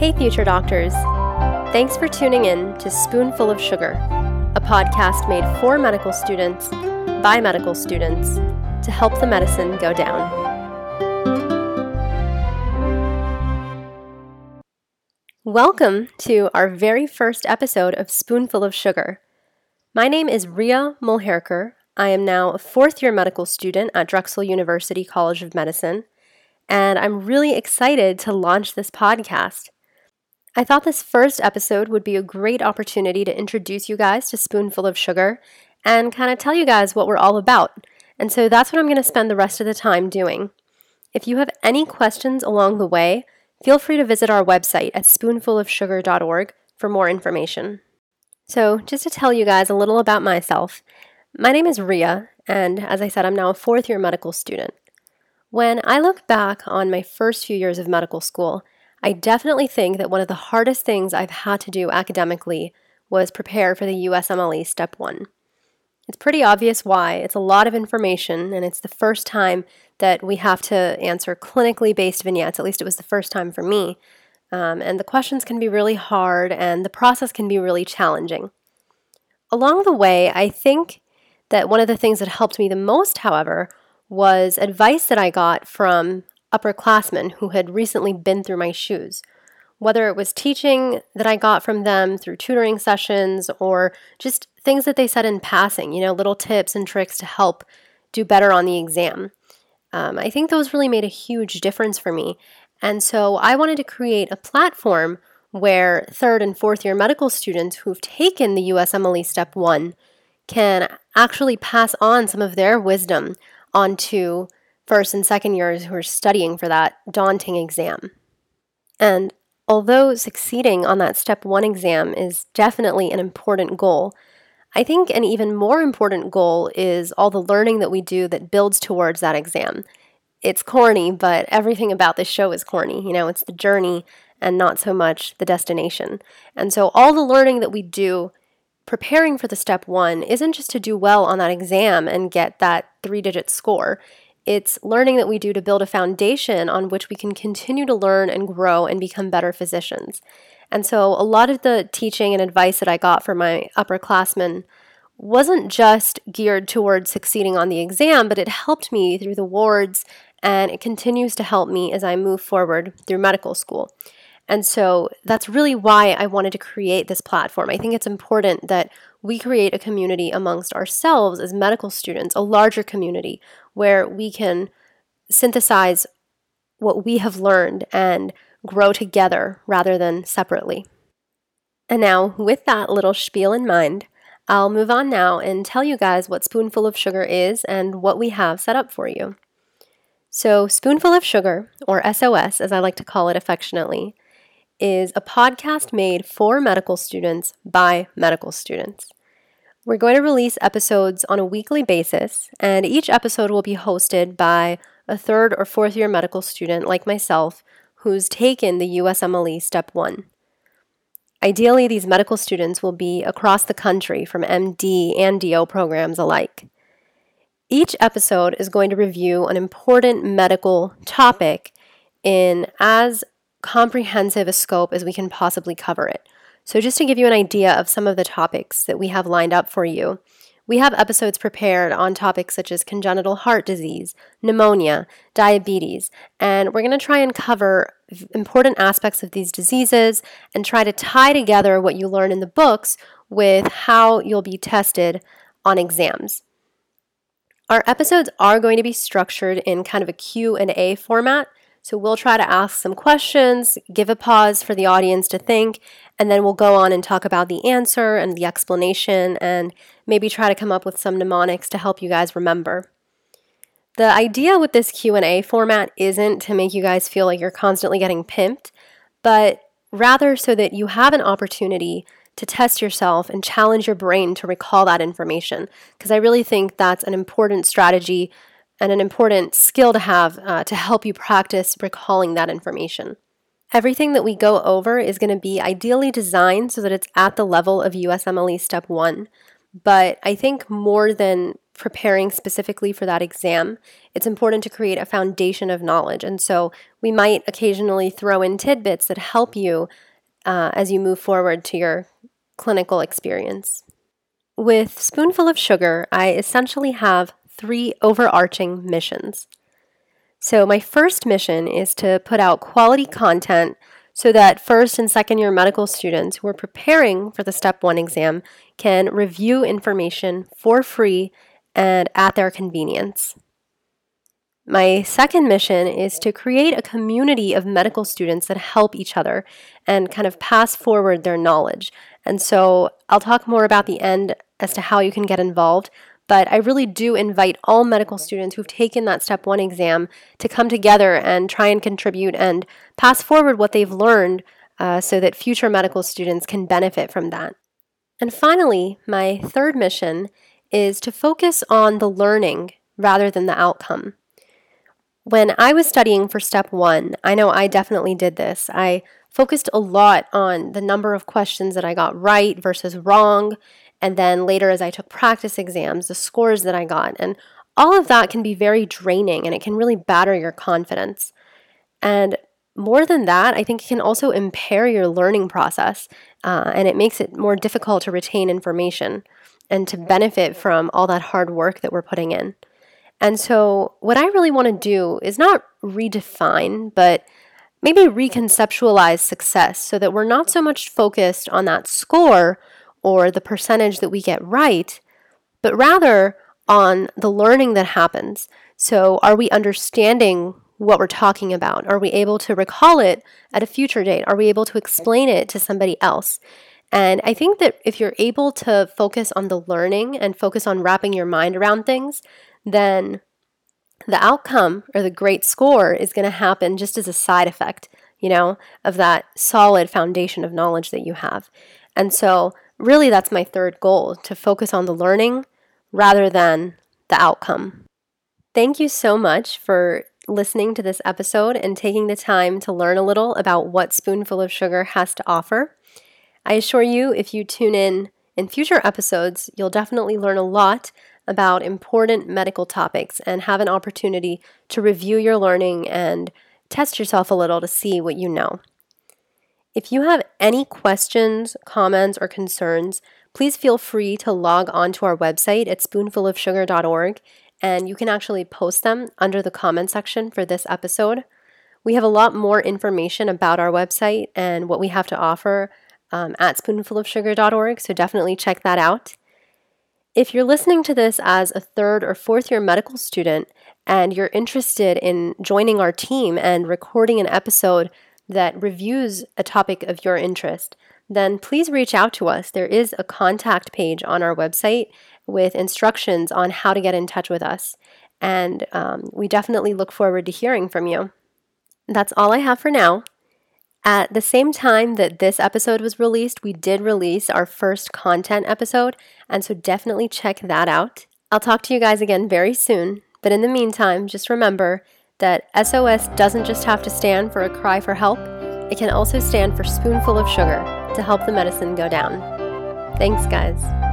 Hey, future doctors. Thanks for tuning in to Spoonful of Sugar, a podcast made for medical students by medical students to help the medicine go down. Welcome to our very first episode of Spoonful of Sugar. My name is Ria Mulherker. I am now a fourth year medical student at Drexel University College of Medicine, and I'm really excited to launch this podcast. I thought this first episode would be a great opportunity to introduce you guys to Spoonful of Sugar and kind of tell you guys what we're all about. And so that's what I'm going to spend the rest of the time doing. If you have any questions along the way, feel free to visit our website at spoonfulofsugar.org for more information. So, just to tell you guys a little about myself, my name is Ria, and as I said, I'm now a fourth year medical student. When I look back on my first few years of medical school, I definitely think that one of the hardest things I've had to do academically was prepare for the USMLE Step 1. It's pretty obvious why. It's a lot of information, and it's the first time that we have to answer clinically based vignettes. At least it was the first time for me. Um, and the questions can be really hard, and the process can be really challenging. Along the way, I think that one of the things that helped me the most, however, was advice that I got from upperclassmen who had recently been through my shoes. Whether it was teaching that I got from them through tutoring sessions or just things that they said in passing, you know, little tips and tricks to help do better on the exam. Um, I think those really made a huge difference for me. And so I wanted to create a platform where third and fourth year medical students who've taken the USMLE Step 1 can actually pass on some of their wisdom onto first and second years who are studying for that daunting exam. And although succeeding on that step one exam is definitely an important goal, I think an even more important goal is all the learning that we do that builds towards that exam. It's corny, but everything about this show is corny. You know, it's the journey and not so much the destination. And so all the learning that we do preparing for the step one isn't just to do well on that exam and get that three digit score. It's learning that we do to build a foundation on which we can continue to learn and grow and become better physicians. And so, a lot of the teaching and advice that I got from my upperclassmen wasn't just geared towards succeeding on the exam, but it helped me through the wards and it continues to help me as I move forward through medical school. And so that's really why I wanted to create this platform. I think it's important that we create a community amongst ourselves as medical students, a larger community where we can synthesize what we have learned and grow together rather than separately. And now, with that little spiel in mind, I'll move on now and tell you guys what Spoonful of Sugar is and what we have set up for you. So, Spoonful of Sugar, or SOS as I like to call it affectionately, is a podcast made for medical students by medical students. We're going to release episodes on a weekly basis, and each episode will be hosted by a third or fourth year medical student like myself who's taken the USMLE Step 1. Ideally, these medical students will be across the country from MD and DO programs alike. Each episode is going to review an important medical topic in as comprehensive a scope as we can possibly cover it. So, just to give you an idea of some of the topics that we have lined up for you, we have episodes prepared on topics such as congenital heart disease, pneumonia, diabetes, and we're going to try and cover important aspects of these diseases and try to tie together what you learn in the books with how you'll be tested on exams. Our episodes are going to be structured in kind of a Q&A format, so we'll try to ask some questions, give a pause for the audience to think, and then we'll go on and talk about the answer and the explanation and maybe try to come up with some mnemonics to help you guys remember. The idea with this Q&A format isn't to make you guys feel like you're constantly getting pimped, but rather so that you have an opportunity to test yourself and challenge your brain to recall that information because I really think that's an important strategy and an important skill to have uh, to help you practice recalling that information. Everything that we go over is going to be ideally designed so that it's at the level of USMLE Step 1. But I think more than preparing specifically for that exam, it's important to create a foundation of knowledge. And so we might occasionally throw in tidbits that help you uh, as you move forward to your clinical experience. With Spoonful of Sugar, I essentially have three overarching missions. So, my first mission is to put out quality content so that first and second year medical students who are preparing for the Step 1 exam can review information for free and at their convenience. My second mission is to create a community of medical students that help each other and kind of pass forward their knowledge. And so I'll talk more about the end as to how you can get involved, but I really do invite all medical students who've taken that step one exam to come together and try and contribute and pass forward what they've learned uh, so that future medical students can benefit from that. And finally, my third mission is to focus on the learning rather than the outcome. When I was studying for step one, I know I definitely did this. I focused a lot on the number of questions that I got right versus wrong and then later, as I took practice exams, the scores that I got. And all of that can be very draining and it can really batter your confidence. And more than that, I think it can also impair your learning process uh, and it makes it more difficult to retain information and to benefit from all that hard work that we're putting in. And so, what I really want to do is not redefine, but maybe reconceptualize success so that we're not so much focused on that score or the percentage that we get right, but rather on the learning that happens. So, are we understanding what we're talking about? Are we able to recall it at a future date? Are we able to explain it to somebody else? And I think that if you're able to focus on the learning and focus on wrapping your mind around things, then the outcome or the great score is going to happen just as a side effect, you know, of that solid foundation of knowledge that you have. And so really that's my third goal to focus on the learning rather than the outcome. Thank you so much for listening to this episode and taking the time to learn a little about what Spoonful of Sugar has to offer. I assure you, if you tune in in future episodes, you'll definitely learn a lot about important medical topics and have an opportunity to review your learning and test yourself a little to see what you know. If you have any questions, comments, or concerns, please feel free to log on to our website at spoonfulofsugar.org and you can actually post them under the comment section for this episode. We have a lot more information about our website and what we have to offer um, at spoonfulofsugar.org, so definitely check that out. If you're listening to this as a third or fourth year medical student and you're interested in joining our team and recording an episode that reviews a topic of your interest, then please reach out to us. There is a contact page on our website with instructions on how to get in touch with us. And um, we definitely look forward to hearing from you. That's all I have for now. At the same time that this episode was released, we did release our first content episode, and so definitely check that out. I'll talk to you guys again very soon, but in the meantime, just remember that SOS doesn't just have to stand for a cry for help, it can also stand for spoonful of sugar to help the medicine go down. Thanks, guys.